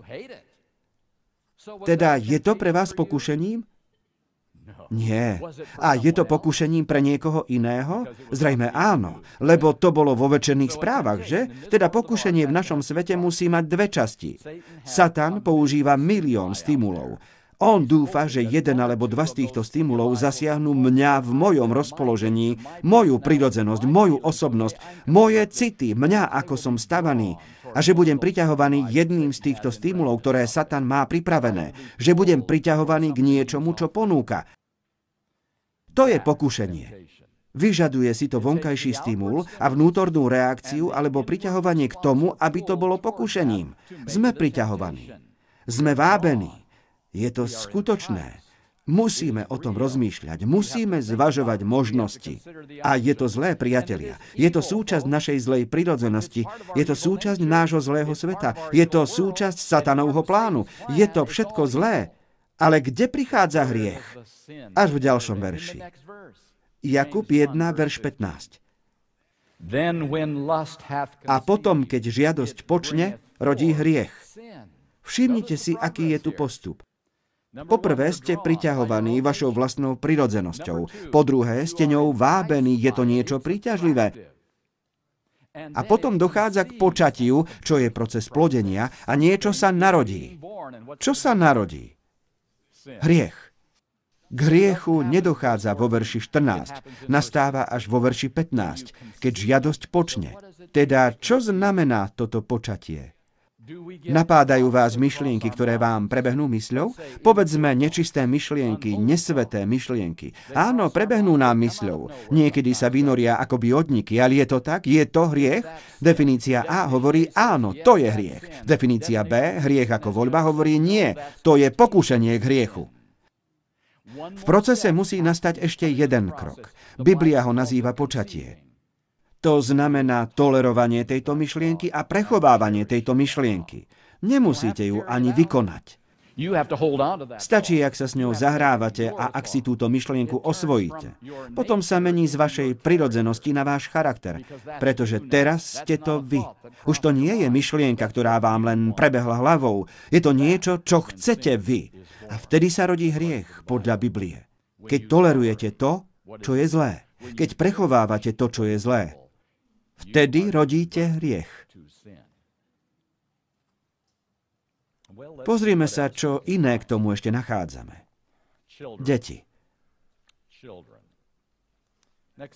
S2: Teda je to pre vás pokušením? Nie. A je to pokušením pre niekoho iného? Zrejme áno, lebo to bolo vo večerných správach, že? Teda pokušenie v našom svete musí mať dve časti. Satan používa milión stimulov. On dúfa, že jeden alebo dva z týchto stimulov zasiahnu mňa v mojom rozpoložení, moju prirodzenosť, moju osobnosť, moje city, mňa ako som stavaný a že budem priťahovaný jedným z týchto stimulov, ktoré Satan má pripravené, že budem priťahovaný k niečomu, čo ponúka. To je pokušenie. Vyžaduje si to vonkajší stimul a vnútornú reakciu alebo priťahovanie k tomu, aby to bolo pokušením. Sme priťahovaní. Sme vábení. Je to skutočné. Musíme o tom rozmýšľať, musíme zvažovať možnosti. A je to zlé, priatelia. Je to súčasť našej zlej prirodzenosti. Je to súčasť nášho zlého sveta. Je to súčasť satanovho plánu. Je to všetko zlé. Ale kde prichádza hriech? Až v ďalšom verši. Jakub 1, verš 15. A potom, keď žiadosť počne, rodí hriech. Všimnite si, aký je tu postup. Poprvé ste priťahovaní vašou vlastnou prirodzenosťou. Po druhé ste ňou vábení, je to niečo príťažlivé. A potom dochádza k počatiu, čo je proces plodenia, a niečo sa narodí. Čo sa narodí? Hriech. K hriechu nedochádza vo verši 14, nastáva až vo verši 15, keď žiadosť počne. Teda, čo znamená toto počatie? Napádajú vás myšlienky, ktoré vám prebehnú mysľou? Povedzme nečisté myšlienky, nesveté myšlienky. Áno, prebehnú nám mysľou. Niekedy sa vynoria ako odniky, ale je to tak? Je to hriech? Definícia A hovorí áno, to je hriech. Definícia B, hriech ako voľba, hovorí nie, to je pokúšanie k hriechu. V procese musí nastať ešte jeden krok. Biblia ho nazýva počatie. To znamená tolerovanie tejto myšlienky a prechovávanie tejto myšlienky. Nemusíte ju ani vykonať. Stačí, ak sa s ňou zahrávate a ak si túto myšlienku osvojíte. Potom sa mení z vašej prirodzenosti na váš charakter, pretože teraz ste to vy. Už to nie je myšlienka, ktorá vám len prebehla hlavou. Je to niečo, čo chcete vy. A vtedy sa rodí hriech podľa Biblie. Keď tolerujete to, čo je zlé. Keď prechovávate to, čo je zlé. Vtedy rodíte hriech. Pozrime sa, čo iné k tomu ešte nachádzame. Deti.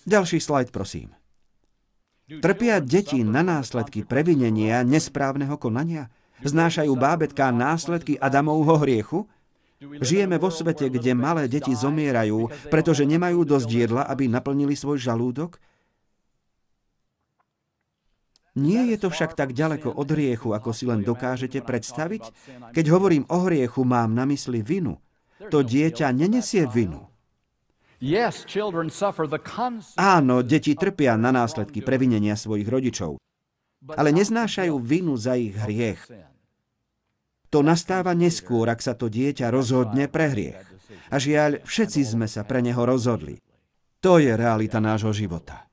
S2: Ďalší slajd, prosím. Trpia deti na následky previnenia nesprávneho konania? Znášajú bábetká následky Adamovho hriechu? Žijeme vo svete, kde malé deti zomierajú, pretože nemajú dosť jedla, aby naplnili svoj žalúdok? Nie je to však tak ďaleko od hriechu, ako si len dokážete predstaviť? Keď hovorím o hriechu, mám na mysli vinu. To dieťa nenesie vinu. Áno, deti trpia na následky previnenia svojich rodičov, ale neznášajú vinu za ich hriech. To nastáva neskôr, ak sa to dieťa rozhodne pre hriech. A žiaľ, všetci sme sa pre neho rozhodli. To je realita nášho života.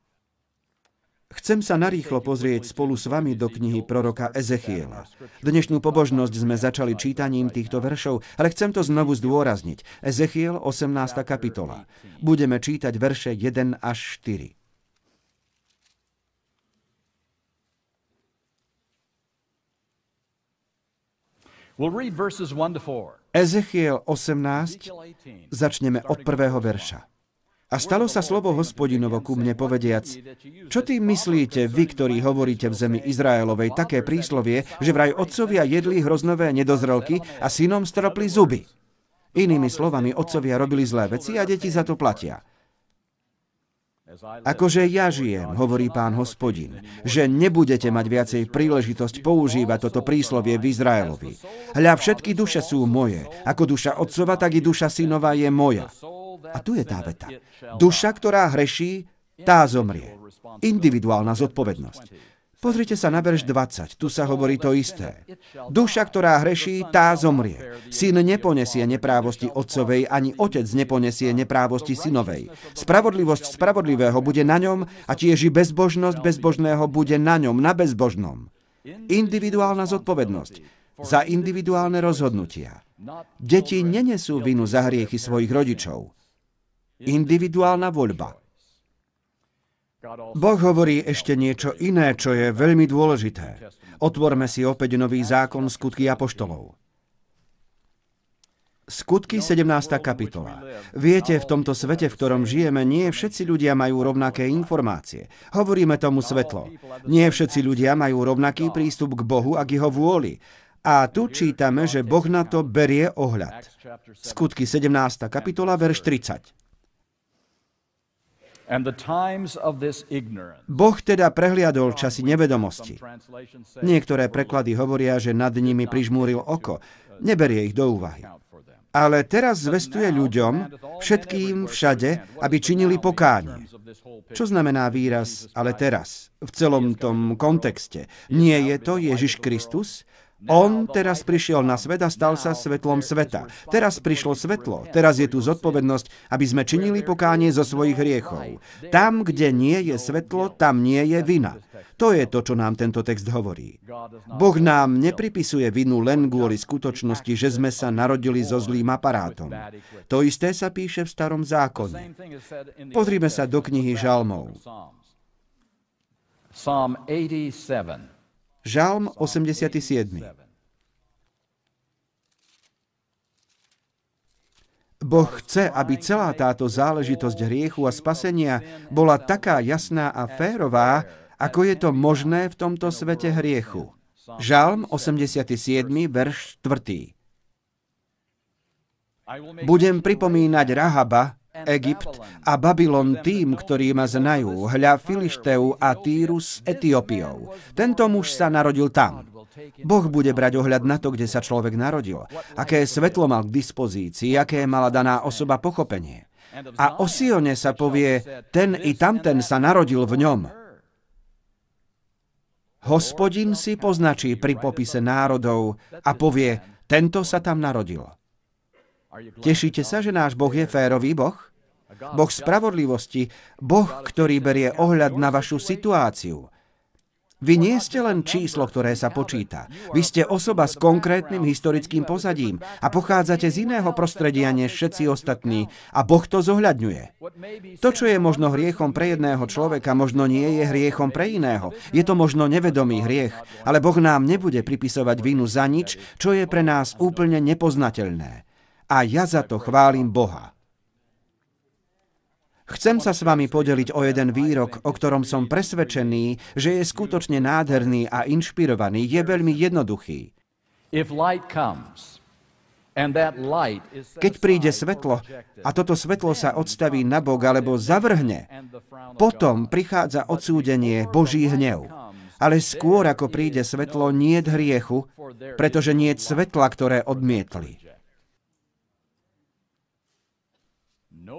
S2: Chcem sa narýchlo pozrieť spolu s vami do knihy proroka Ezechiela. Dnešnú pobožnosť sme začali čítaním týchto veršov, ale chcem to znovu zdôrazniť. Ezechiel 18. kapitola. Budeme čítať verše 1 až 4. Ezechiel 18, začneme od prvého verša. A stalo sa slovo hospodinovo ku mne povediac, čo tým myslíte, vy, ktorí hovoríte v zemi Izraelovej také príslovie, že vraj otcovia jedli hroznové nedozrelky a synom stropli zuby. Inými slovami, otcovia robili zlé veci a deti za to platia. Akože ja žijem, hovorí pán hospodin, že nebudete mať viacej príležitosť používať toto príslovie v Izraelovi. Hľa všetky duše sú moje. Ako duša otcova, tak i duša synova je moja. A tu je tá veta. Duša, ktorá hreší, tá zomrie. Individuálna zodpovednosť. Pozrite sa na verš 20, tu sa hovorí to isté. Duša, ktorá hreší, tá zomrie. Syn neponesie neprávosti otcovej, ani otec neponesie neprávosti synovej. Spravodlivosť spravodlivého bude na ňom a tiež i bezbožnosť bezbožného bude na ňom, na bezbožnom. Individuálna zodpovednosť za individuálne rozhodnutia. Deti nenesú vinu za hriechy svojich rodičov. Individuálna voľba. Boh hovorí ešte niečo iné, čo je veľmi dôležité. Otvorme si opäť nový zákon skutky apoštolov. Skutky 17. kapitola. Viete, v tomto svete, v ktorom žijeme, nie všetci ľudia majú rovnaké informácie. Hovoríme tomu svetlo. Nie všetci ľudia majú rovnaký prístup k Bohu a k jeho vôli. A tu čítame, že Boh na to berie ohľad. Skutky 17. kapitola, verš 30. Boh teda prehliadol časy nevedomosti. Niektoré preklady hovoria, že nad nimi prižmúril oko. Neberie ich do úvahy. Ale teraz zvestuje ľuďom, všetkým všade, aby činili pokánie. Čo znamená výraz ale teraz, v celom tom kontexte? Nie je to Ježiš Kristus? On teraz prišiel na svet a stal sa svetlom sveta. Teraz prišlo svetlo, teraz je tu zodpovednosť, aby sme činili pokánie zo svojich hriechov. Tam, kde nie je svetlo, tam nie je vina. To je to, čo nám tento text hovorí. Boh nám nepripisuje vinu len kvôli skutočnosti, že sme sa narodili so zlým aparátom. To isté sa píše v starom zákone. Pozrime sa do knihy Žalmov. Psalm 87. Žalm 87. Boh chce, aby celá táto záležitosť hriechu a spasenia bola taká jasná a férová, ako je to možné v tomto svete hriechu. Žalm 87, verš 4. Budem pripomínať Rahaba, Egypt a Babylon tým, ktorí ma znajú, hľa Filišteu a Týrus Etiópiou. Tento muž sa narodil tam. Boh bude brať ohľad na to, kde sa človek narodil, aké svetlo mal k dispozícii, aké mala daná osoba pochopenie. A o Sione sa povie, ten i tamten sa narodil v ňom. Hospodin si poznačí pri popise národov a povie, tento sa tam narodil. Tešíte sa, že náš Boh je férový Boh? Boh spravodlivosti, Boh, ktorý berie ohľad na vašu situáciu. Vy nie ste len číslo, ktoré sa počíta. Vy ste osoba s konkrétnym historickým pozadím a pochádzate z iného prostredia než všetci ostatní a Boh to zohľadňuje. To, čo je možno hriechom pre jedného človeka, možno nie je hriechom pre iného. Je to možno nevedomý hriech, ale Boh nám nebude pripisovať vinu za nič, čo je pre nás úplne nepoznateľné a ja za to chválim Boha. Chcem sa s vami podeliť o jeden výrok, o ktorom som presvedčený, že je skutočne nádherný a inšpirovaný, je veľmi jednoduchý. Keď príde svetlo a toto svetlo sa odstaví na bok alebo zavrhne, potom prichádza odsúdenie, Boží hnev. Ale skôr ako príde svetlo, nie hriechu, pretože nie svetla, ktoré odmietli.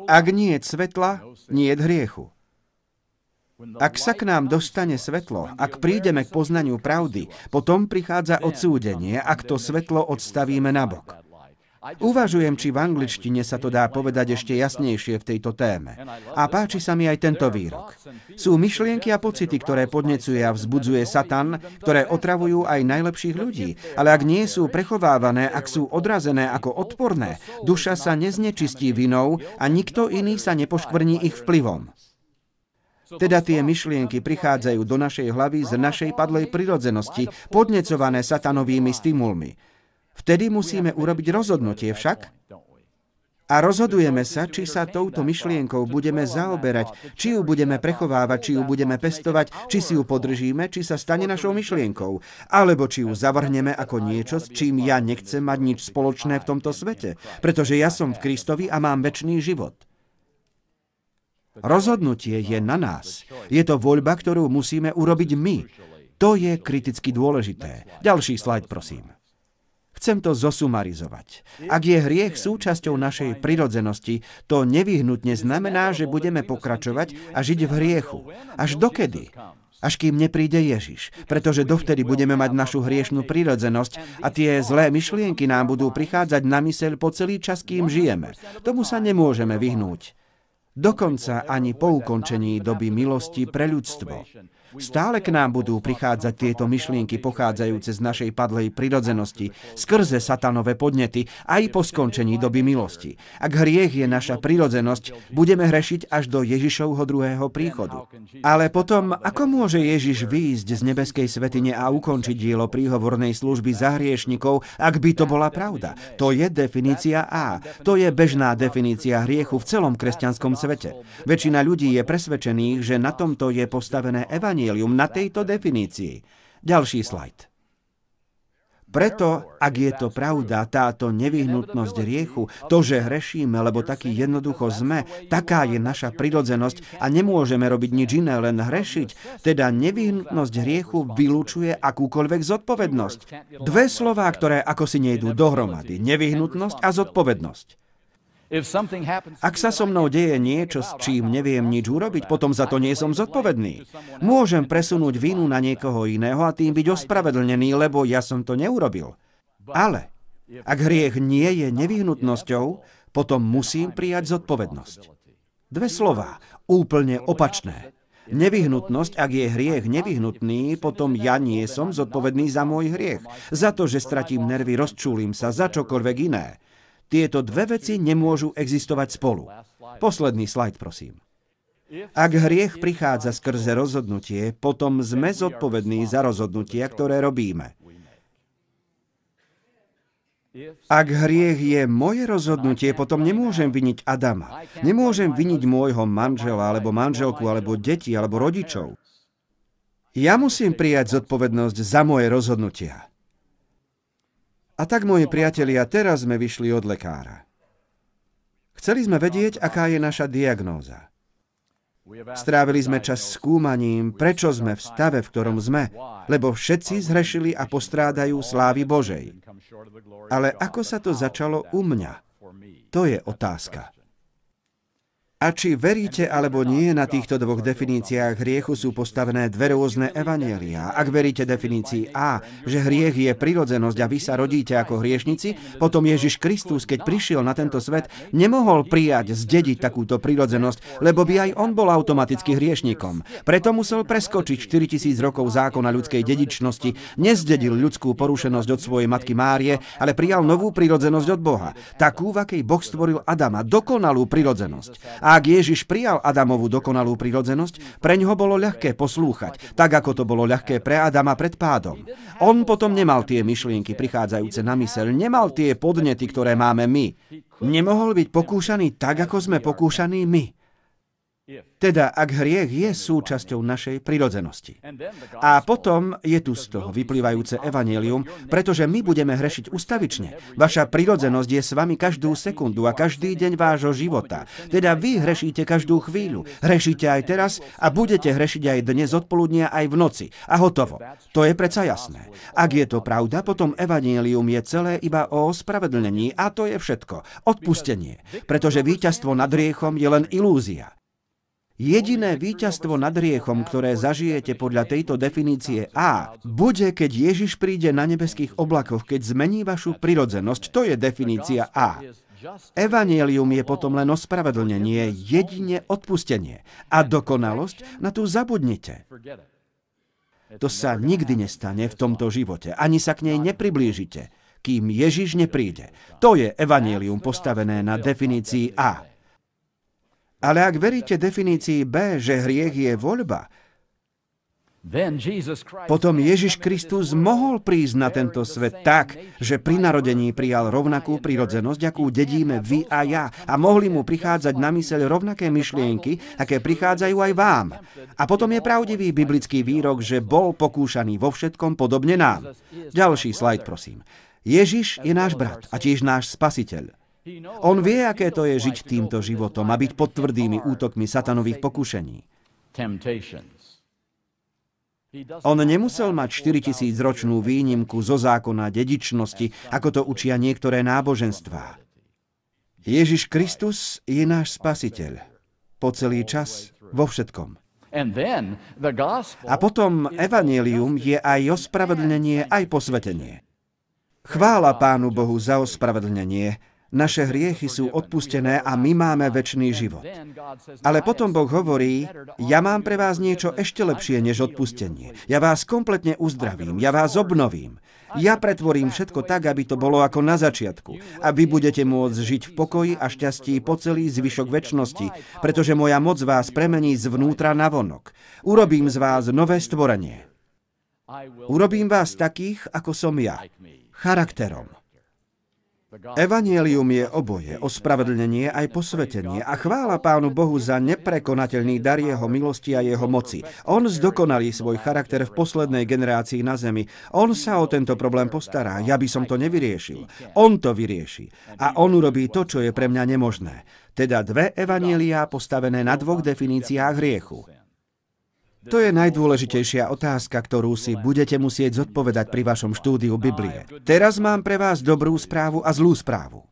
S2: Ak nie je svetla, nie je hriechu. Ak sa k nám dostane svetlo, ak prídeme k poznaniu pravdy, potom prichádza odsúdenie, ak to svetlo odstavíme nabok. Uvažujem, či v angličtine sa to dá povedať ešte jasnejšie v tejto téme. A páči sa mi aj tento výrok. Sú myšlienky a pocity, ktoré podnecuje a vzbudzuje Satan, ktoré otravujú aj najlepších ľudí. Ale ak nie sú prechovávané, ak sú odrazené ako odporné, duša sa neznečistí vinou a nikto iný sa nepoškvrní ich vplyvom. Teda tie myšlienky prichádzajú do našej hlavy z našej padlej prirodzenosti, podnecované satanovými stimulmi. Vtedy musíme urobiť rozhodnutie však a rozhodujeme sa, či sa touto myšlienkou budeme zaoberať, či ju budeme prechovávať, či ju budeme pestovať, či si ju podržíme, či sa stane našou myšlienkou, alebo či ju zavrhneme ako niečo, s čím ja nechcem mať nič spoločné v tomto svete, pretože ja som v Kristovi a mám väčší život. Rozhodnutie je na nás. Je to voľba, ktorú musíme urobiť my. To je kriticky dôležité. Ďalší slajd, prosím. Chcem to zosumarizovať. Ak je hriech súčasťou našej prirodzenosti, to nevyhnutne znamená, že budeme pokračovať a žiť v hriechu. Až dokedy? Až kým nepríde Ježiš. Pretože dovtedy budeme mať našu hriešnú prirodzenosť a tie zlé myšlienky nám budú prichádzať na myseľ po celý čas, kým žijeme. Tomu sa nemôžeme vyhnúť. Dokonca ani po ukončení doby milosti pre ľudstvo. Stále k nám budú prichádzať tieto myšlienky pochádzajúce z našej padlej prirodzenosti, skrze satanové podnety, aj po skončení doby milosti. Ak hriech je naša prirodzenosť, budeme hrešiť až do Ježišovho druhého príchodu. Ale potom, ako môže Ježiš výjsť z nebeskej svetine a ukončiť dielo príhovornej služby za hriešnikov, ak by to bola pravda? To je definícia A. To je bežná definícia hriechu v celom kresťanskom svete. Väčšina ľudí je presvedčených, že na tomto je postavené evanie evanielium na tejto definícii. Ďalší slajd. Preto, ak je to pravda, táto nevyhnutnosť riechu, to, že hrešíme, lebo taký jednoducho sme, taká je naša prirodzenosť a nemôžeme robiť nič iné, len hrešiť, teda nevyhnutnosť riechu vylúčuje akúkoľvek zodpovednosť. Dve slová, ktoré ako si nejdú dohromady. Nevyhnutnosť a zodpovednosť. Ak sa so mnou deje niečo, s čím neviem nič urobiť, potom za to nie som zodpovedný. Môžem presunúť vinu na niekoho iného a tým byť ospravedlnený, lebo ja som to neurobil. Ale ak hriech nie je nevyhnutnosťou, potom musím prijať zodpovednosť. Dve slova, úplne opačné. Nevyhnutnosť, ak je hriech nevyhnutný, potom ja nie som zodpovedný za môj hriech. Za to, že stratím nervy, rozčúlim sa, za čokoľvek iné. Tieto dve veci nemôžu existovať spolu. Posledný slajd, prosím. Ak hriech prichádza skrze rozhodnutie, potom sme zodpovední za rozhodnutia, ktoré robíme. Ak hriech je moje rozhodnutie, potom nemôžem viniť Adama. Nemôžem viniť môjho manžela, alebo manželku, alebo deti, alebo rodičov. Ja musím prijať zodpovednosť za moje rozhodnutia. A tak, moji priatelia, teraz sme vyšli od lekára. Chceli sme vedieť, aká je naša diagnóza. Strávili sme čas skúmaním, prečo sme v stave, v ktorom sme, lebo všetci zhrešili a postrádajú slávy Božej. Ale ako sa to začalo u mňa? To je otázka. A či veríte alebo nie, na týchto dvoch definíciách hriechu sú postavené dve rôzne evanielia. Ak veríte definícii A, že hriech je prirodzenosť a vy sa rodíte ako hriešnici, potom Ježiš Kristus, keď prišiel na tento svet, nemohol prijať, zdediť takúto prirodzenosť, lebo by aj on bol automaticky hriešnikom. Preto musel preskočiť 4000 rokov zákona ľudskej dedičnosti, nezdedil ľudskú porušenosť od svojej matky Márie, ale prijal novú prirodzenosť od Boha. Takú, v akej Boh stvoril Adama, dokonalú prirodzenosť. A ak Ježiš prijal Adamovú dokonalú prirodzenosť, pre ňoho bolo ľahké poslúchať, tak ako to bolo ľahké pre Adama pred pádom. On potom nemal tie myšlienky prichádzajúce na myseľ, nemal tie podnety, ktoré máme my. Nemohol byť pokúšaný tak, ako sme pokúšaní my. Teda, ak hriech je súčasťou našej prirodzenosti. A potom je tu z toho vyplývajúce evanelium, pretože my budeme hrešiť ustavične. Vaša prirodzenosť je s vami každú sekundu a každý deň vášho života. Teda vy hrešíte každú chvíľu. Hrešíte aj teraz a budete hrešiť aj dnes odpoludnia aj v noci. A hotovo. To je predsa jasné. Ak je to pravda, potom evanelium je celé iba o ospravedlnení a to je všetko. Odpustenie. Pretože víťazstvo nad riechom je len ilúzia. Jediné víťazstvo nad riechom, ktoré zažijete podľa tejto definície A, bude, keď Ježiš príde na nebeských oblakoch, keď zmení vašu prirodzenosť. To je definícia A. Evangelium je potom len ospravedlnenie, jedine odpustenie. A dokonalosť na tú zabudnite. To sa nikdy nestane v tomto živote. Ani sa k nej nepriblížite, kým Ježiš nepríde. To je evangelium postavené na definícii A. Ale ak veríte definícii B, že hriech je voľba, Potom Ježiš Kristus mohol prísť na tento svet tak, že pri narodení prijal rovnakú prirodzenosť, akú dedíme vy a ja. A mohli mu prichádzať na myseľ rovnaké myšlienky, aké prichádzajú aj vám. A potom je pravdivý biblický výrok, že bol pokúšaný vo všetkom podobne nám. Ďalší slajd, prosím. Ježiš je náš brat a tiež náš spasiteľ. On vie, aké to je žiť týmto životom a byť pod tvrdými útokmi satanových pokušení. On nemusel mať 4000 ročnú výnimku zo zákona dedičnosti, ako to učia niektoré náboženstvá. Ježiš Kristus je náš spasiteľ. Po celý čas, vo všetkom. A potom evanelium je aj ospravedlnenie, aj posvetenie. Chvála Pánu Bohu za ospravedlnenie, naše hriechy sú odpustené a my máme väčší život. Ale potom Boh hovorí, ja mám pre vás niečo ešte lepšie než odpustenie. Ja vás kompletne uzdravím, ja vás obnovím. Ja pretvorím všetko tak, aby to bolo ako na začiatku. A vy budete môcť žiť v pokoji a šťastí po celý zvyšok väčšnosti, pretože moja moc vás premení zvnútra na vonok. Urobím z vás nové stvorenie. Urobím vás takých, ako som ja. Charakterom. Evangelium je oboje, ospravedlnenie aj posvetenie a chvála Pánu Bohu za neprekonateľný dar Jeho milosti a Jeho moci. On zdokonalí svoj charakter v poslednej generácii na zemi. On sa o tento problém postará, ja by som to nevyriešil. On to vyrieši. A on urobí to, čo je pre mňa nemožné. Teda dve evanielia postavené na dvoch definíciách hriechu. To je najdôležitejšia otázka, ktorú si budete musieť zodpovedať pri vašom štúdiu Biblie. Teraz mám pre vás dobrú správu a zlú správu.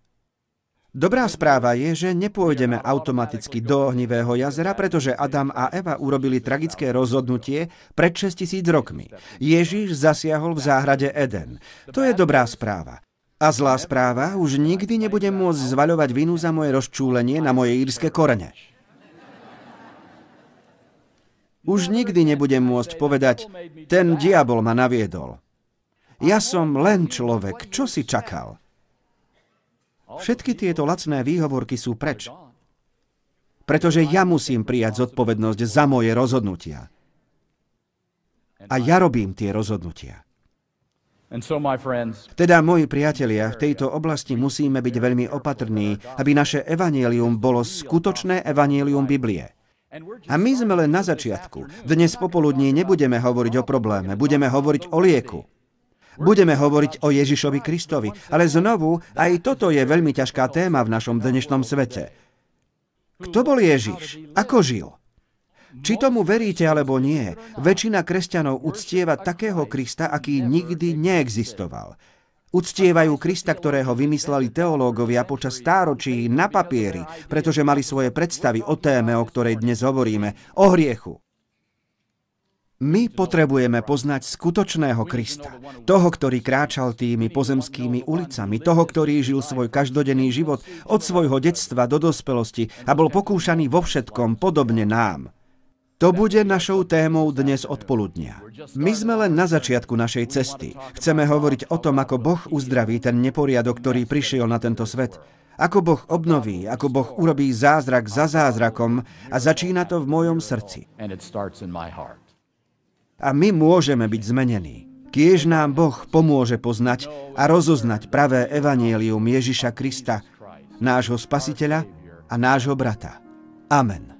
S2: Dobrá správa je, že nepôjdeme automaticky do ohnivého jazera, pretože Adam a Eva urobili tragické rozhodnutie pred 6000 rokmi. Ježiš zasiahol v záhrade Eden. To je dobrá správa. A zlá správa, už nikdy nebudem môcť zvaľovať vinu za moje rozčúlenie na moje írske korene. Už nikdy nebudem môcť povedať, ten diabol ma naviedol. Ja som len človek, čo si čakal? Všetky tieto lacné výhovorky sú preč. Pretože ja musím prijať zodpovednosť za moje rozhodnutia. A ja robím tie rozhodnutia. Teda, moji priatelia, v tejto oblasti musíme byť veľmi opatrní, aby naše evanielium bolo skutočné evanielium Biblie. A my sme len na začiatku. Dnes popoludní nebudeme hovoriť o probléme, budeme hovoriť o lieku. Budeme hovoriť o Ježišovi Kristovi, ale znovu, aj toto je veľmi ťažká téma v našom dnešnom svete. Kto bol Ježiš? Ako žil? Či tomu veríte alebo nie, väčšina kresťanov uctieva takého Krista, aký nikdy neexistoval. Uctievajú Krista, ktorého vymysleli teológovia počas stáročí na papieri, pretože mali svoje predstavy o téme, o ktorej dnes hovoríme, o hriechu. My potrebujeme poznať skutočného Krista, toho, ktorý kráčal tými pozemskými ulicami, toho, ktorý žil svoj každodenný život od svojho detstva do dospelosti a bol pokúšaný vo všetkom podobne nám. To bude našou témou dnes odpoludnia. My sme len na začiatku našej cesty. Chceme hovoriť o tom, ako Boh uzdraví ten neporiadok, ktorý prišiel na tento svet. Ako Boh obnoví, ako Boh urobí zázrak za zázrakom a začína to v mojom srdci. A my môžeme byť zmenení. Kiež nám Boh pomôže poznať a rozoznať pravé evanielium Ježiša Krista, nášho spasiteľa a nášho brata. Amen.